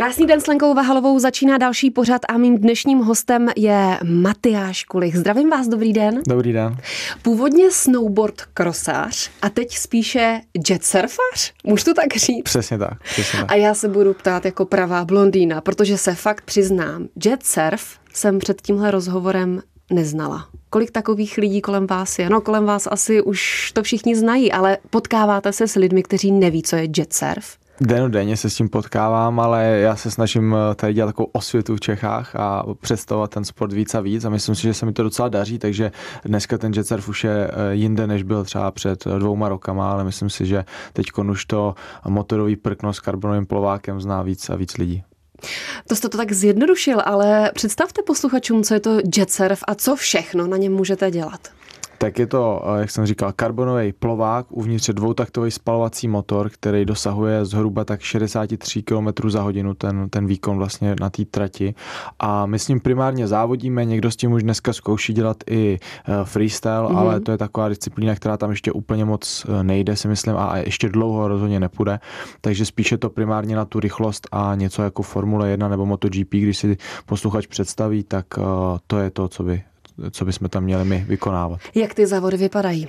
Krásný den s Lenkou Vahalovou začíná další pořad a mým dnešním hostem je Matyáš Kulich. Zdravím vás, dobrý den. Dobrý den. Původně snowboard krosář a teď spíše jet surfař? Můžu to tak říct? Přesně tak, přesně tak. A já se budu ptát jako pravá blondýna, protože se fakt přiznám, jet surf jsem před tímhle rozhovorem neznala. Kolik takových lidí kolem vás je? No kolem vás asi už to všichni znají, ale potkáváte se s lidmi, kteří neví, co je jet surf? Denně se s tím potkávám, ale já se snažím eh, tady dělat takovou osvětu v Čechách a představovat ten sport víc a víc a myslím si, že se mi to docela daří, takže dneska ten jet surf už je eh, jinde, než byl třeba před eh, dvouma rokama, ale myslím si, že teď už to motorový prkno s karbonovým plovákem zná víc a víc lidí. To jste to tak zjednodušil, ale představte posluchačům, co je to jet surf a co všechno na něm můžete dělat tak je to, eh, jak jsem říkal, karbonový plovák, uvnitř je dvoutaktový spalovací motor, který dosahuje zhruba tak 63 km za hodinu ten, ten výkon vlastně na té trati. A my s ním primárně závodíme, někdo s tím už dneska zkouší dělat i eh, freestyle, mm-hmm. ale to je taková disciplína, která tam ještě úplně moc eh, nejde, si myslím, a ještě dlouho rozhodně nepůjde. Takže spíše to primárně na tu rychlost a něco jako Formule 1 nebo MotoGP, když si posluchač představí, tak to je to, co by co bychom tam měli my vykonávat. Jak ty závody vypadají?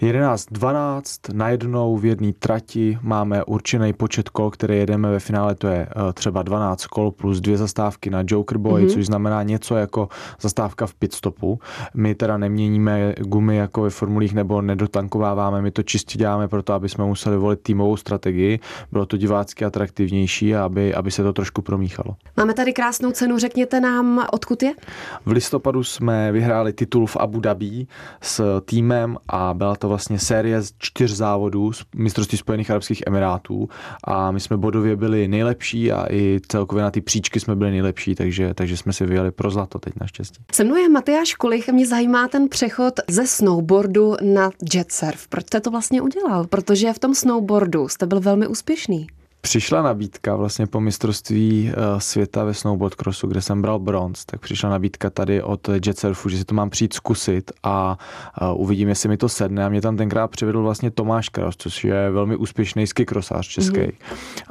11, 12, najednou v jedné trati máme určený počet kol, které jedeme ve finále, to je eh, třeba 12 kol plus dvě zastávky na Joker Boy, mm-hmm. což znamená něco jako zastávka v pitstopu. My teda neměníme gumy jako ve formulích nebo nedotankováváme, my to čistě děláme proto, aby jsme museli volit týmovou strategii, bylo to divácky atraktivnější, aby, aby se to trošku promíchalo. Máme tady krásnou cenu, řekněte nám, odkud je? V listopadu jsme vyhráli titul v Abu Dhabi s týmem a byla to vlastně série z čtyř závodů z mistrovství Spojených Arabských Emirátů a my jsme bodově byli nejlepší a i celkově na ty příčky jsme byli nejlepší, takže, takže jsme si vyjeli pro zlato teď naštěstí. Se mnou je Matyáš Kulich a mě zajímá ten přechod ze snowboardu na jet surf. Proč jste to vlastně udělal? Protože v tom snowboardu jste byl velmi úspěšný přišla nabídka vlastně po mistrovství eh, světa ve snowboard crossu, kde jsem bral bronz, tak přišla nabídka tady od Jet Surfu, že si to mám přijít zkusit a uvidím, jestli mi to sedne. A mě tam tenkrát přivedl vlastně Tomáš Kraus, což je velmi úspěšný skikrosář český. Mm.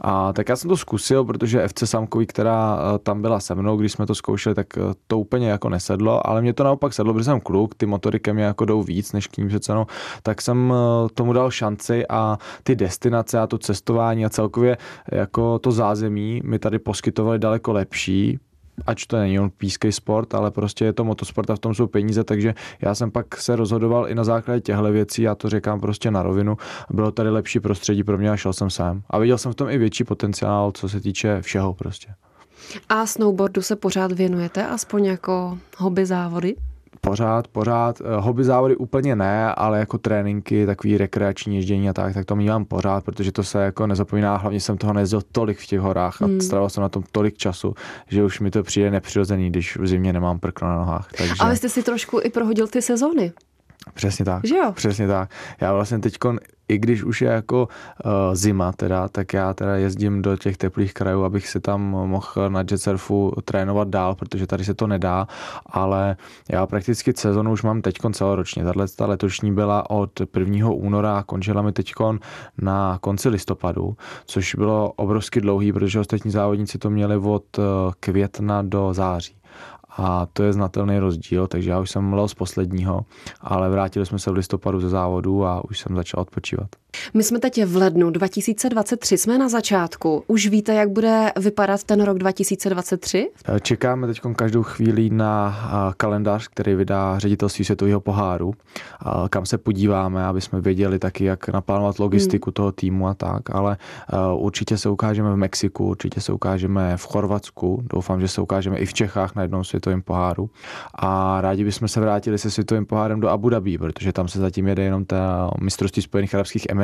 A tak já jsem to zkusil, protože FC Samkový, která eh, tam byla se mnou, když jsme to zkoušeli, tak eh, to úplně jako nesedlo, ale mě to naopak sedlo, protože jsem kluk, ty motory ke mně jako jdou víc než k ním přece no, tak jsem tomu dal šanci a ty destinace a to cestování a celkově jako to zázemí mi tady poskytovali daleko lepší, ač to není olympijský sport, ale prostě je to motosport a v tom jsou peníze, takže já jsem pak se rozhodoval i na základě těchto věcí, já to říkám prostě na rovinu. Bylo tady lepší prostředí pro mě a šel jsem sám. A viděl jsem v tom i větší potenciál, co se týče všeho prostě. A snowboardu se pořád věnujete, aspoň jako hobby závody? Pořád, pořád. Eh, hobby závody úplně ne, ale jako tréninky, takový rekreační ježdění a tak, tak to mývám pořád, protože to se jako nezapomíná. Hlavně jsem toho nejezdil tolik v těch horách a hmm. strávil jsem na tom tolik času, že už mi to přijde nepřirozený, když v zimě nemám prkno na nohách. Takže... Ale jste si trošku i prohodil ty sezóny. Přesně tak. Že jo? Přesně tak. Já vlastně teď, i když už je jako uh, zima teda, tak já teda jezdím do těch teplých krajů, abych se tam mohl na jet surfu trénovat dál, protože tady se to nedá, ale já prakticky sezonu už mám teď celoročně. Tahle ta letošní byla od 1. února a končila mi teď na konci listopadu, což bylo obrovsky dlouhý, protože ostatní závodníci to měli od eh, května do září a to je znatelný rozdíl, takže já už jsem mlel z posledního, ale vrátili jsme se v listopadu ze závodu a už jsem začal odpočívat. My jsme teď v lednu 2023, jsme na začátku. Už víte, jak bude vypadat ten rok 2023? Čekáme teď každou chvíli na kalendář, který vydá ředitelství světového poháru, kam se podíváme, aby jsme věděli taky, jak naplánovat logistiku hmm. toho týmu a tak, ale určitě se ukážeme v Mexiku, určitě se ukážeme v Chorvatsku, doufám, že se ukážeme i v Čechách na jednom světovém poháru a rádi bychom se vrátili se světovým pohárem do Abu Dhabi, protože tam se zatím jede jenom ta mistrovství Spojených arabských Emirátů.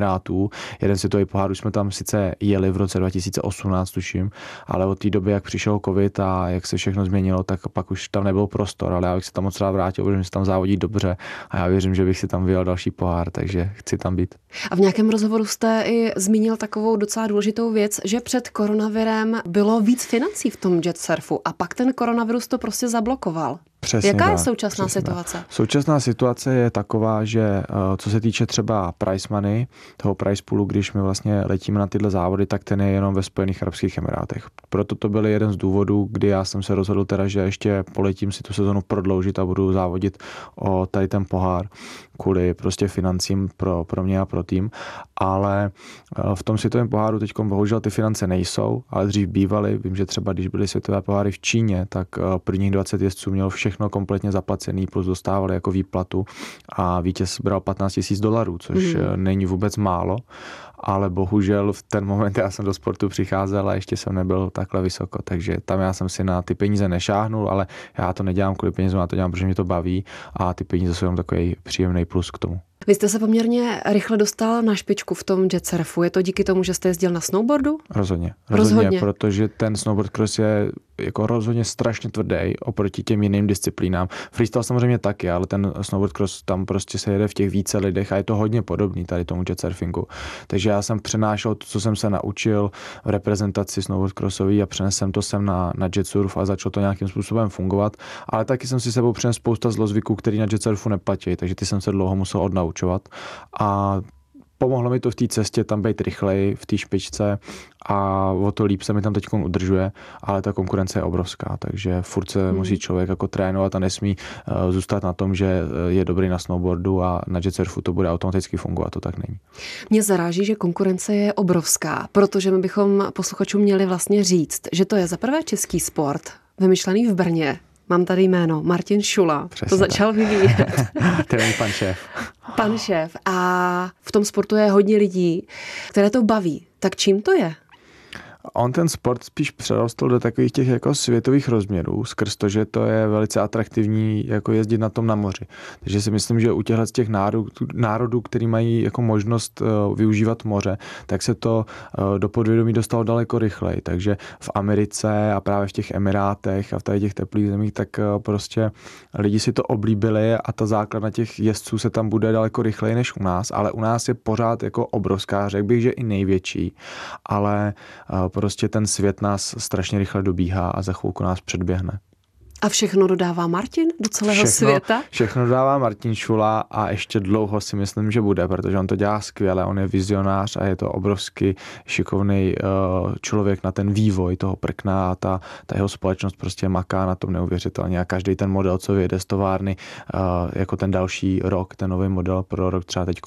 Jeden světový pohár už jsme tam sice jeli v roce 2018, tuším, ale od té doby, jak přišel covid a jak se všechno změnilo, tak pak už tam nebyl prostor, ale já bych se tam moc rád vrátil, protože se tam závodí dobře a já věřím, že bych si tam vyjel další pohár, takže chci tam být. A v nějakém rozhovoru jste i zmínil takovou docela důležitou věc, že před koronavirem bylo víc financí v tom jet surfu a pak ten koronavirus to prostě zablokoval. Přesně Jaká tak, je současná přesně situace? Tak. Současná situace je taková, že eh, co se týče třeba price money, toho price poolu, když my vlastně letíme na tyhle závody, tak ten je jenom ve Spojených Arabských Emirátech. Proto to byl jeden z důvodů, kdy já jsem se rozhodl teda, že ještě poletím si tu sezonu prodloužit a budu závodit o tady ten pohár kvůli prostě financím pro, pro mě a pro tým, ale eh, v tom světovém poháru teď bohužel ty finance nejsou, ale dřív bývaly. Vím, že třeba když byly světové poháry v Číně, tak eh, prvních 20 jezdců mělo všechno kompletně zaplacený, plus dostávali jako výplatu a vítěz bral 15 000 dolarů, což mm. není vůbec málo ale bohužel v ten moment já jsem do sportu přicházel a ještě jsem nebyl takhle vysoko, takže tam já jsem si na ty peníze nešáhnul, ale já to nedělám kvůli penězům, já to dělám, protože mě to baví a ty peníze jsou jenom takový příjemný plus k tomu. Vy jste se poměrně rychle dostal na špičku v tom jet surfu. Je to díky tomu, že jste jezdil na snowboardu? Rozhodně. Rozhodně, rozhodně. protože ten snowboard cross je jako rozhodně strašně tvrdý oproti těm jiným disciplínám. Freestyle samozřejmě taky, ale ten snowboard cross tam prostě se jede v těch více lidech a je to hodně podobný tady tomu jet surfingu. Takže já jsem přenášel to, co jsem se naučil v reprezentaci snowboard crossový a přenesem to sem na, na jet surf a začalo to nějakým způsobem fungovat. Ale taky jsem si sebou přenesl spousta zlozvyků, který na jet surfu neplatí, takže ty jsem se dlouho musel odnaučovat. A pomohlo mi to v té cestě tam být rychleji v té špičce a o to líp se mi tam teď udržuje, ale ta konkurence je obrovská, takže furt se hmm. musí člověk jako trénovat a nesmí uh, zůstat na tom, že eh, je dobrý na snowboardu a na jet surfu to bude automaticky fungovat, to tak není. Mě zaráží, že konkurence je obrovská, protože my bychom posluchačům měli vlastně říct, že to je za prvé český sport, vymyšlený v Brně, Mám tady jméno, Martin Šula. Přesně to začal tak. vyvíjet. to je pan šéf. Pan šéf. A v tom sportu je hodně lidí, které to baví. Tak čím to je? On ten sport spíš přerostl do takových těch jako světových rozměrů, skrz to, že to je velice atraktivní jako jezdit na tom na moři. Takže si myslím, že u těchto z těch národů, národů, který mají jako možnost uh, využívat moře, tak se to uh, do podvědomí dostalo daleko rychleji. Takže v Americe a právě v těch Emirátech a v tady těch teplých zemích, tak uh, prostě lidi si to oblíbili a ta základna těch jezdců se tam bude daleko rychleji než u nás, ale u nás je pořád jako obrovská, řekl bych, že i největší, ale prostě ten svět nás strašně rychle dobíhá a za chvilku nás předběhne. A všechno dodává Martin do celého všechno, světa? Všechno dodává Martin Šula a ještě dlouho si myslím, že bude, protože on to dělá skvěle, on je vizionář a je to obrovský šikovný uh, člověk na ten vývoj toho prkna a ta, ta jeho společnost prostě maká na tom neuvěřitelně a každý ten model, co vyjede z továrny, uh, jako ten další rok, ten nový model pro rok třeba teď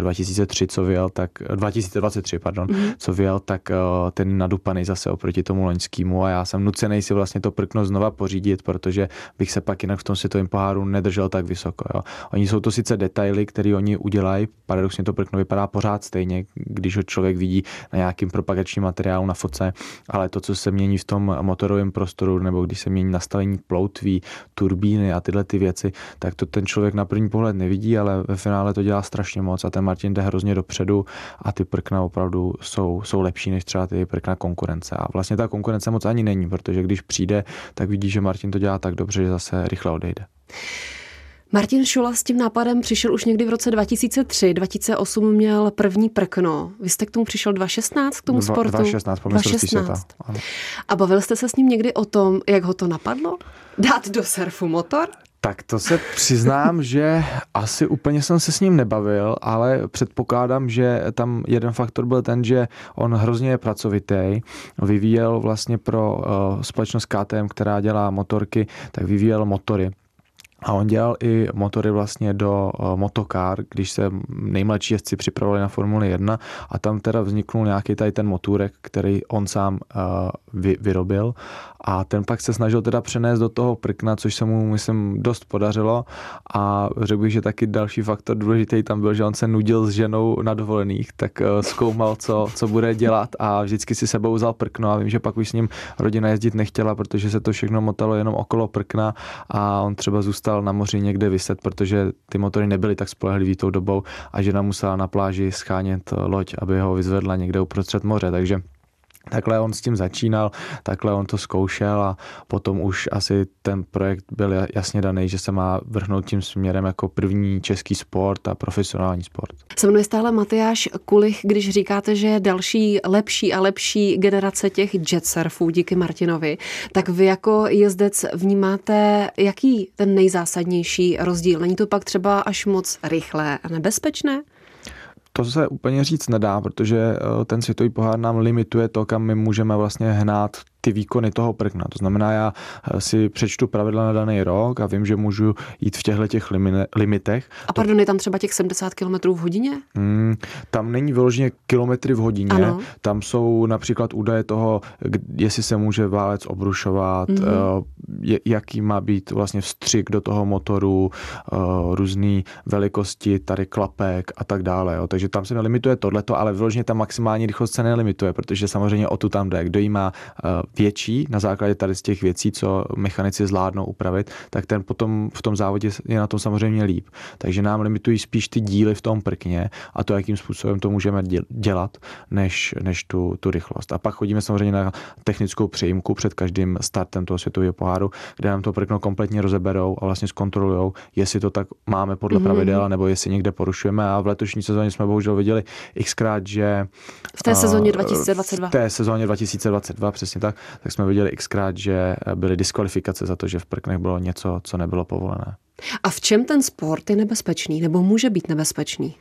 2003, co vyjel, tak 2023, pardon, mm-hmm. co vyjel, tak uh, ten nadupaný zase oproti tomu loňskému a já jsem nucený si vlastně to prkno znova pořídit, protože bych se pak jinak v tom světovém poháru nedržel tak vysoko. Jo. Oni jsou to sice detaily, které oni udělají, paradoxně to prkno vypadá pořád stejně, když ho člověk vidí na nějakým propagačním materiálu na foce, ale to, co se mění v tom motorovém prostoru, nebo když se mění nastavení ploutví, turbíny a tyhle ty věci, tak to ten člověk na první pohled nevidí, ale ve finále to dělá strašně moc a ten Martin jde hrozně dopředu a ty prkna opravdu jsou, jsou lepší než třeba ty prkna konkurence. A vlastně ta konkurence moc ani není, protože když přijde, tak vidí, že Martin to to dělá tak dobře, že zase rychle odejde. Martin Šula s tím nápadem přišel už někdy v roce 2003, 2008 měl první prkno. Vy jste k tomu přišel 2016 k tomu Dva, sportu? 2016, po 2016. A bavil jste se s ním někdy o tom, jak ho to napadlo? Dát do surfu motor? Tak to se přiznám, že asi úplně jsem se s ním nebavil, ale předpokládám, že tam jeden faktor byl ten, že on hrozně je pracovitý, vyvíjel vlastně pro uh, společnost KTM, která dělá motorky, tak vyvíjel motory. A on dělal i motory vlastně do uh, motokár, když se nejmladší jezdci připravovali na Formuli 1 a tam teda vzniknul nějaký tady ten motůrek, který on sám uh, vy, vyrobil. A ten pak se snažil teda přenést do toho prkna, což se mu, myslím, dost podařilo. A řekl bych, že taky další faktor důležitý tam byl, že on se nudil s ženou na dovolených, tak uh, zkoumal, co, co bude dělat a vždycky si sebou vzal prkno. A vím, že pak už s ním rodina jezdit nechtěla, protože se to všechno motalo jenom okolo prkna. A on třeba zůstal na moři někde vyset, protože ty motory nebyly tak spolehlivý tou dobou a žena musela na pláži schánět loď, aby ho vyzvedla někde uprostřed moře, takže Takhle on s tím začínal, takhle on to zkoušel a potom už asi ten projekt byl jasně daný, že se má vrhnout tím směrem jako první český sport a profesionální sport. Se mnou je stále Matyáš Kulich, když říkáte, že je další lepší a lepší generace těch jet surfů díky Martinovi, tak vy jako jezdec vnímáte, jaký ten nejzásadnější rozdíl? Není to pak třeba až moc rychlé a nebezpečné? To se úplně říct nedá, protože eh, ten světový pohár nám limituje to, kam my můžeme vlastně hnát ty výkony toho prkna. To znamená, já eh, si přečtu pravidla na daný rok a vím, že můžu jít v těchto těch limitech. A pardon, to... je tam třeba těch 70 km v hodině? Hmm, tam není vyloženě kilometry v hodině, ano. tam jsou například údaje toho, jestli se může válec obrušovat, mm-hmm. jaký má být vlastně vstřik do toho motoru, eh, různé velikosti tady klapek a tak dále. Jo. Takže tam se nelimituje tohleto, ale vyloženě ta maximální rychlost se nelimituje, protože samozřejmě o tu tam jde. Kdo jí má větší na základě tady z těch věcí, co mechanici zvládnou upravit, tak ten potom v tom závodě je na tom samozřejmě líp. Takže nám limitují spíš ty díly v tom prkně a to, jakým způsobem to můžeme dělat, než, než tu, tu rychlost. A pak chodíme samozřejmě na technickou přejímku před každým startem toho světového poháru, kde nám to prkno kompletně rozeberou a vlastně zkontrolují, jestli to tak máme podle mm-hmm. pravidel, nebo jestli někde porušujeme. A v letošní sezóně jsme bohužel viděli xkrát, že v té sezóně 2022. V té sezóně 2022, přesně tak, tak jsme viděli xkrát, že byly diskvalifikace za to, že v prknech bylo něco, co nebylo povolené. A v čem ten sport je nebezpečný nebo může být nebezpečný?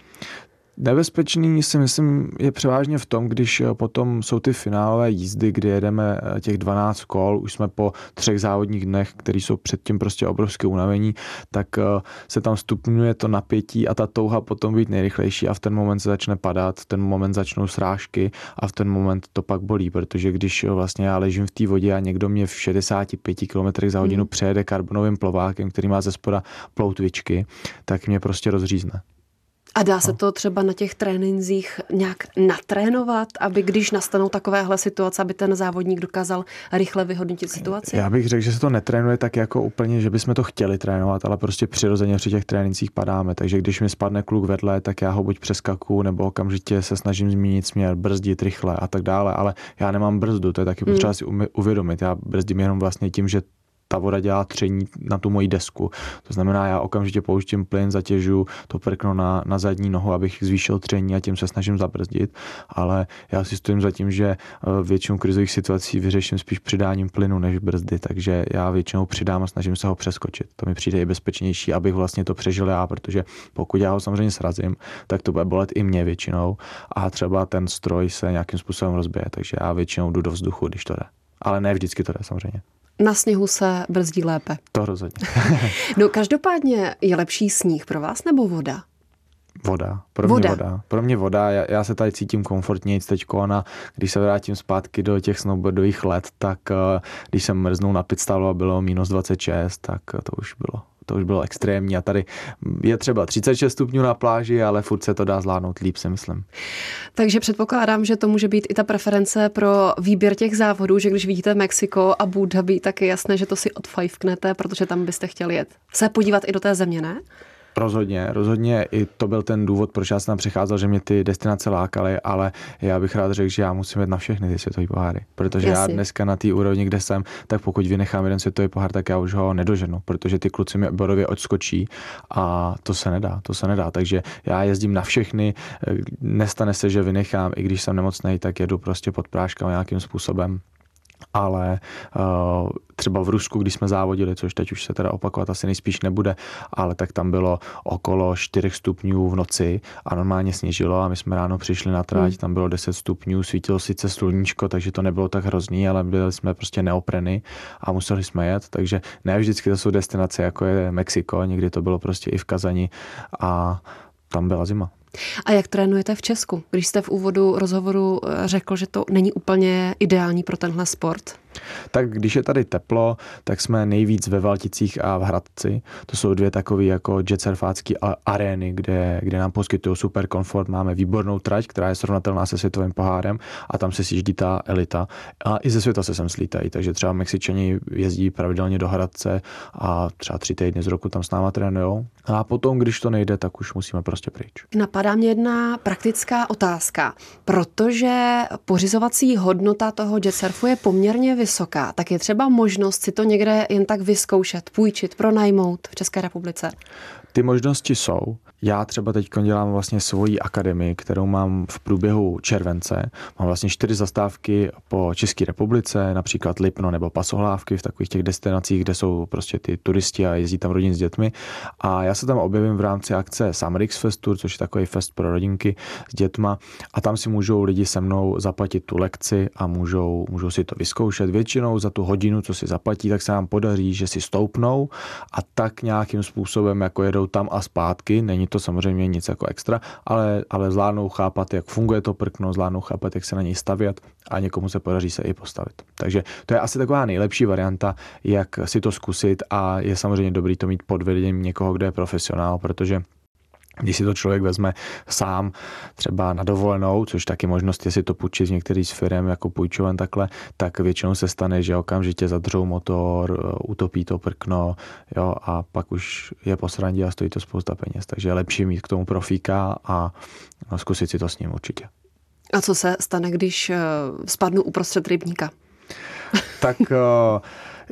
Nebezpečný si myslím je převážně v tom, když eh, potom jsou ty finálové jízdy, kdy jedeme eh, těch 12 kol, už jsme po třech závodních dnech, který jsou předtím prostě obrovské unavení, tak eh, se tam stupňuje to napětí a ta touha potom být nejrychlejší a v ten moment se začne padat, v ten moment začnou srážky a v ten moment to pak bolí, protože když vlastně já ležím v té vodě a někdo mě v 65 km za hodinu mm. přejede karbonovým plovákem, který má ze spoda ploutvičky, tak mě prostě rozřízne. A dá se no. to třeba na těch trénincích nějak natrénovat, aby když nastanou takovéhle situace, aby ten závodník dokázal rychle vyhodnotit situaci? Já bych řekl, že se to netrénuje tak jako úplně, že bychom to chtěli trénovat, ale prostě přirozeně při těch trénincích padáme. Takže když mi spadne kluk vedle, tak já ho buď přeskaku nebo okamžitě se snažím zmínit směr, brzdit rychle a tak dále. Ale já nemám brzdu, to je taky potřeba hmm. si uvědomit. Já brzdím jenom vlastně tím, že ta voda dělá tření na tu moji desku. To znamená, já okamžitě pouštím plyn, zatěžu to prkno na, na zadní nohu, abych zvýšil tření a tím se snažím zabrzdit, ale já si stojím za tím, že eh, většinu krizových situací vyřeším spíš přidáním plynu než brzdy, takže já většinou přidám a snažím se ho přeskočit. To mi přijde i bezpečnější, abych vlastně to přežil já, protože pokud já ho samozřejmě srazím, tak to bude bolet i mě většinou a třeba ten stroj se nějakým způsobem rozbije, takže já většinou jdu do vzduchu, když to jde. Ale ne vždycky to jde samozřejmě. Na sněhu se brzdí lépe. To rozhodně. no každopádně je lepší sníh pro vás nebo voda? Voda. Pro voda. mě voda. Pro mě voda. Já, já se tady cítím komfortně teď a když se vrátím zpátky do těch snowboardových let, tak uh, když jsem mrznul na pitstalu a bylo minus 26, tak to už bylo to už bylo extrémní a tady je třeba 36 stupňů na pláži, ale furt se to dá zvládnout líp, si myslím. Takže předpokládám, že to může být i ta preference pro výběr těch závodů, že když vidíte Mexiko a Abu Dhabi, tak je jasné, že to si odfajfknete, protože tam byste chtěli jet. Se podívat i do té země, ne? Rozhodně, rozhodně i to byl ten důvod, proč já jsem tam přicházel, že mě ty destinace lákaly, ale já bych rád řekl, že já musím jít na všechny ty světové poháry. Protože Jasně. já dneska na té úrovni, kde jsem, tak pokud vynechám jeden světový pohár, tak já už ho nedoženu, protože ty kluci mi bodově odskočí a to se nedá, to se nedá. Takže já jezdím na všechny, nestane se, že vynechám, i když jsem nemocný, tak jedu prostě pod práškama nějakým způsobem ale uh, třeba v Rusku, když jsme závodili, což teď už se teda opakovat asi nejspíš nebude, ale tak tam bylo okolo 4 stupňů v noci a normálně sněžilo a my jsme ráno přišli na tráť, hmm. tam bylo 10 stupňů, svítilo sice sluníčko, takže to nebylo tak hrozný, ale byli jsme prostě neopreny a museli jsme jet, takže ne vždycky to jsou destinace, jako je Mexiko, někdy to bylo prostě i v Kazani a tam byla zima. A jak trénujete v Česku? Když jste v úvodu rozhovoru eh, řekl, že to není úplně ideální pro tenhle sport? Tak když je tady teplo, tak jsme nejvíc ve Valticích a v Hradci. To jsou dvě takové jako jetsurfácké arény, kde, kde nám poskytují super komfort. Máme výbornou trať, která je srovnatelná se světovým pohárem a tam se sjíždí ta elita. A i ze světa se sem slítají, takže třeba Mexičani jezdí pravidelně do Hradce a třeba tři týdny z roku tam s náma trénujou. A potom, když to nejde, tak už musíme prostě pryč. Napadá mě jedna praktická otázka, protože pořizovací hodnota toho jetsurfu je poměrně vysoká, tak je třeba možnost si to někde jen tak vyzkoušet, půjčit, pronajmout v České republice? Ty možnosti jsou. Já třeba teď dělám vlastně svoji akademii, kterou mám v průběhu července. Mám vlastně čtyři zastávky po České republice, například Lipno nebo Pasohlávky v takových těch destinacích, kde jsou prostě ty turisti a jezdí tam rodin s dětmi. A já se tam objevím v rámci akce Samerix Festu, což je takový fest pro rodinky s dětma. A tam si můžou lidi se mnou zaplatit tu lekci a můžou, můžou si to vyzkoušet. Většinou za tu hodinu, co si zaplatí, tak se nám podaří, že si stoupnou a tak nějakým způsobem jako jedou tam a zpátky. Není to samozřejmě nic jako extra, ale, ale zvládnou chápat, jak funguje to prkno, zvládnou chápat, jak se na něj stavět a někomu se podaří se i postavit. Takže to je asi taková nejlepší varianta, jak si to zkusit a je samozřejmě dobrý to mít pod vedením někoho, kdo je profesionál, protože když si to člověk vezme sám třeba na dovolenou, což taky možnost je si to půjčit z některých z firm jako půjčoven takhle, tak většinou se stane, že okamžitě zadřou motor, utopí to prkno jo, a pak už je posrandí a stojí to spousta peněz. Takže je lepší mít k tomu profíka a zkusit si to s ním určitě. A co se stane, když eh, spadnu uprostřed rybníka? tak uh,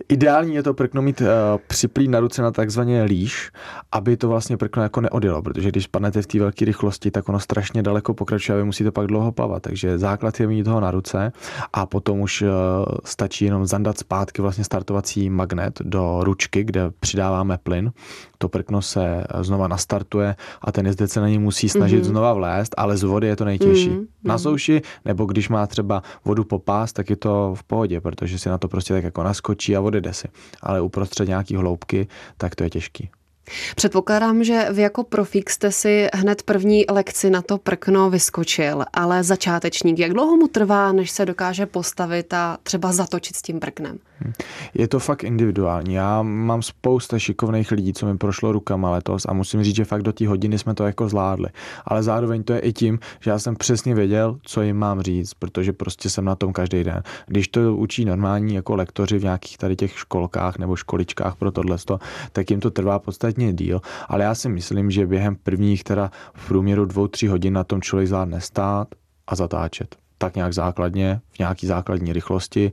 Ideální je to prkno mít uh, připlý na ruce na takzvaně líš, aby to vlastně prkno jako neodjelo, protože když padnete v té velké rychlosti, tak ono strašně daleko pokračuje a vy musíte pak dlouho plavat. Takže základ je mít toho na ruce a potom už uh, stačí jenom zandat zpátky vlastně startovací magnet do ručky, kde přidáváme plyn. To prkno se znova nastartuje a ten jezdec se na ní musí snažit mm-hmm. znova vlézt, ale z vody je to nejtěžší. Mm-hmm. Na souši, nebo když má třeba vodu po pás, tak je to v pohodě, protože si na to prostě tak jako naskočí a odjede si. Ale uprostřed nějaký hloubky, tak to je těžký. Předpokládám, že vy jako profík jste si hned první lekci na to prkno vyskočil, ale začátečník, jak dlouho mu trvá, než se dokáže postavit a třeba zatočit s tím prknem? Hm. Je to fakt individuální. Já mám spousta šikovných lidí, co mi prošlo rukama letos a musím říct, že fakt do té hodiny jsme to jako zvládli. Ale zároveň to je i tím, že já jsem přesně věděl, co jim mám říct, protože prostě jsem na tom každý den. Když to učí normální jako lektoři v nějakých tady těch školkách nebo školičkách pro tohle, tak jim to trvá podstatně díl. Ale já si myslím, že během prvních teda v průměru dvou, tři hodin na tom člověk zvládne stát a zatáčet. Tak nějak základně, v nějaký základní rychlosti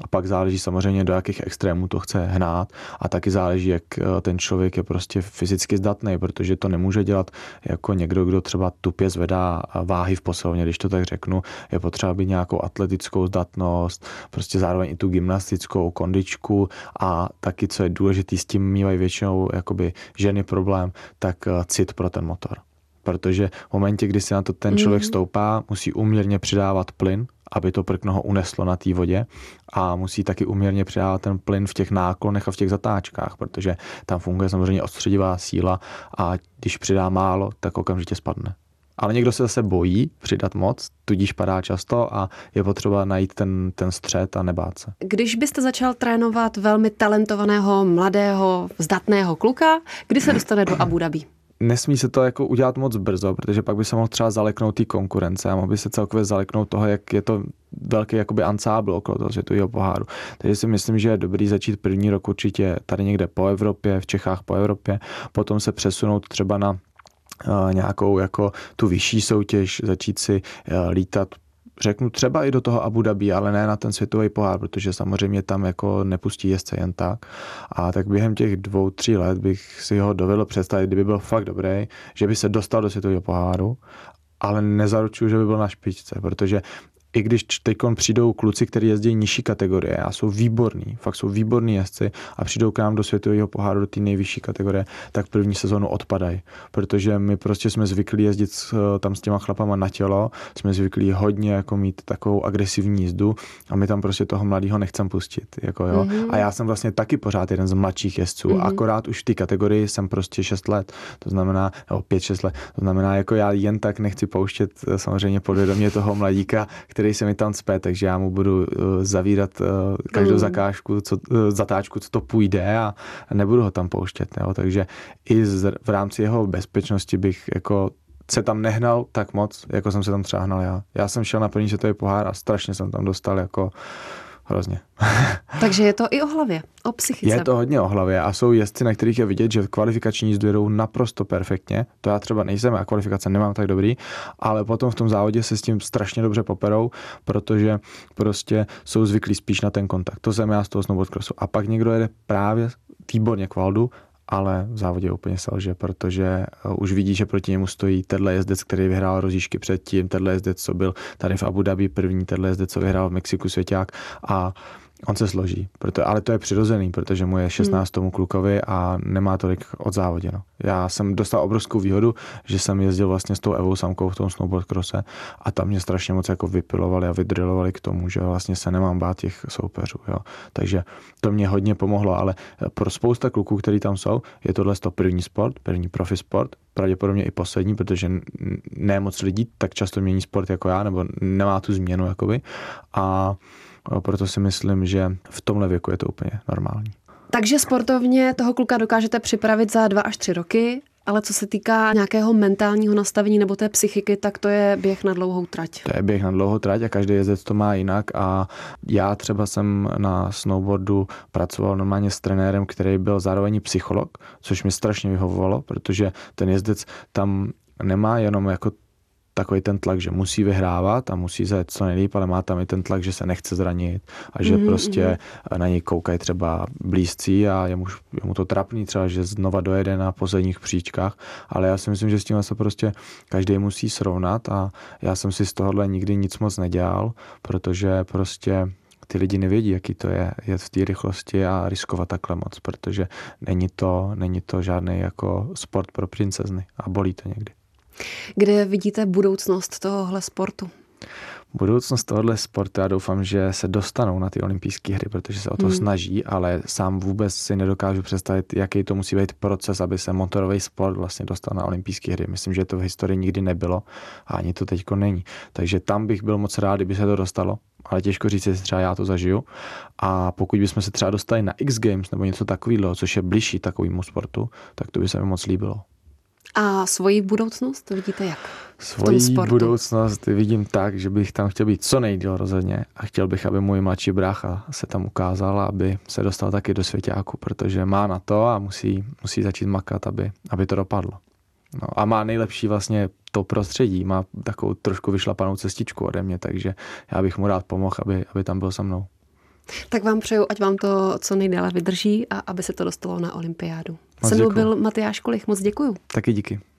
a pak záleží samozřejmě, do jakých extrémů to chce hnát a taky záleží, jak eh, ten člověk je prostě fyzicky zdatný, protože to nemůže dělat jako někdo, kdo třeba tupě zvedá váhy v posilovně, když to tak řeknu. Je potřeba být nějakou atletickou zdatnost, prostě zároveň i tu gymnastickou kondičku a taky, co je důležité, s tím mývají většinou jakoby ženy problém, tak eh, cit pro ten motor protože v momentě, kdy si na to ten člověk mm. stoupá, musí uměrně přidávat plyn, aby to prkno ho uneslo na té vodě a musí taky uměrně přidávat ten plyn v těch náklonech a v těch zatáčkách, protože tam funguje samozřejmě odstředivá síla a když přidá málo, tak okamžitě spadne. Ale někdo se zase bojí přidat moc, tudíž padá často a je potřeba najít ten, ten střed a nebát se. Když byste začal trénovat velmi talentovaného, mladého, zdatného kluka, kdy se dostane do Abu Dhabi? Nesmí se to jako udělat moc brzo, protože pak by se mohl třeba zaleknout té konkurence a mohl by se celkově zaleknout toho, jak je to velký jakoby ansábl okolo toho světového poháru. Takže si myslím, že je dobrý začít první rok určitě tady někde po Evropě, v Čechách po Evropě, potom se přesunout třeba na eh, nějakou jako tu vyšší soutěž, začít si eh, lítat řeknu třeba i do toho Abu Dhabi, ale ne na ten světový pohár, protože samozřejmě tam jako nepustí jezdce jen tak. A tak během těch dvou, tří let bych si ho dovedl představit, kdyby byl fakt dobrý, že by se dostal do světového poháru ale nezaručuju, že by byl na špičce, protože i když teď přijdou kluci, kteří jezdí nižší kategorie a jsou výborní, fakt jsou výborní jezdci a přijdou k nám do světového poháru do té nejvyšší kategorie, tak první sezónu odpadají. Protože my prostě jsme zvyklí jezdit tam s těma chlapama na tělo, jsme zvyklí hodně jako mít takovou agresivní jízdu a my tam prostě toho mladého nechcem pustit. Jako jo. Mm-hmm. A já jsem vlastně taky pořád jeden z mladších jezdců, mm-hmm. akorát už v té kategorii jsem prostě 6 let, to znamená, nebo 5-6 let, to znamená, jako já jen tak nechci pouštět samozřejmě podvědomě toho mladíka, který který se mi tam cpe, takže já mu budu zavírat každou mm. zakážku, co, zatáčku, co to půjde a nebudu ho tam pouštět. Jo? Takže i z, v rámci jeho bezpečnosti bych jako se tam nehnal tak moc, jako jsem se tam třeba hnal já. Já jsem šel na první světový pohár a strašně jsem tam dostal jako hrozně. Takže je to i o hlavě, o psychice. Je to hodně o hlavě a jsou jezdci, na kterých je vidět, že kvalifikační jízdu jedou naprosto perfektně. To já třeba nejsem, a kvalifikace nemám tak dobrý, ale potom v tom závodě se s tím strašně dobře poperou, protože prostě jsou zvyklí spíš na ten kontakt. To jsem já z toho snowboardcrossu. A pak někdo jede právě výborně k Valdu ale v závodě úplně selže, protože eh, už vidí, že proti němu stojí tenhle jezdec, který vyhrál rozíšky předtím, tenhle jezdec, co byl tady v Abu Dhabi první, tenhle jezdec, co vyhrál v Mexiku svěťák. A On se složí, proto, ale to je přirozený, protože mu je 16 hmm. tomu klukovi a nemá tolik od závoděno. Já jsem dostal obrovskou výhodu, že jsem jezdil vlastně s tou Evou Samkou v tom snowboard crose a tam mě strašně moc jako vypilovali a vydrilovali k tomu, že vlastně se nemám bát těch soupeřů. Jo. Takže to mě hodně pomohlo, ale pro spousta kluků, který tam jsou, je tohle to první sport, první profi sport, pravděpodobně i poslední, protože ne moc lidí tak často mění sport jako já, nebo nemá tu změnu jakoby. A proto si myslím, že v tomhle věku je to úplně normální. Takže sportovně toho kluka dokážete připravit za dva až tři roky, ale co se týká nějakého mentálního nastavení nebo té psychiky, tak to je běh na dlouhou trať. To je běh na dlouhou trať a každý jezdec to má jinak a já třeba jsem na snowboardu pracoval normálně s trenérem, který byl zároveň psycholog, což mi strašně vyhovovalo, protože ten jezdec tam nemá jenom jako takový ten tlak, že musí vyhrávat a musí zajet co nejlíp, ale má tam i ten tlak, že se nechce zranit a že mm-hmm. prostě mhm. na něj koukají třeba blízcí a je mu, je mu to trapný třeba, že znova dojede na posledních příčkách, ale já si myslím, že s tím se prostě každý musí srovnat a já jsem si z tohohle nikdy nic moc nedělal, protože prostě ty lidi nevědí, jaký to je jet v té rychlosti a riskovat takhle moc, protože není to, není to žádný jako sport pro princezny a bolí to někdy. Kde vidíte budoucnost tohohle sportu? Budoucnost tohohle sportu, já doufám, že se dostanou na ty olympijské hry, protože se o to hmm. snaží, ale sám vůbec si nedokážu představit, jaký to musí být proces, aby se motorový sport vlastně dostal na olympijské hry. Myslím, že to v historii nikdy nebylo a ani to teďko není. Takže tam bych byl moc rád, kdyby se to dostalo, ale těžko říct, jestli třeba já to zažiju. A pokud bychom se třeba dostali na X Games nebo něco takového, což je bližší takovému sportu, tak to by se mi moc líbilo. A svoji budoucnost vidíte jak? Svoji budoucnost vidím tak, že bych tam chtěl být co nejdíl rozhodně a chtěl bych, aby můj mladší brácha se tam ukázal, aby se dostal taky do svěťáku, protože má na to a musí, musí začít makat, aby, aby to dopadlo. No, a má nejlepší vlastně to prostředí, má takovou trošku vyšlapanou cestičku ode mě, takže já bych mu rád pomohl, aby, aby tam byl se mnou. Tak vám přeju, ať vám to co nejdéle vydrží a aby se to dostalo na olympiádu. Se mnou byl Matyáš Kolich, moc děkuju. Taky díky.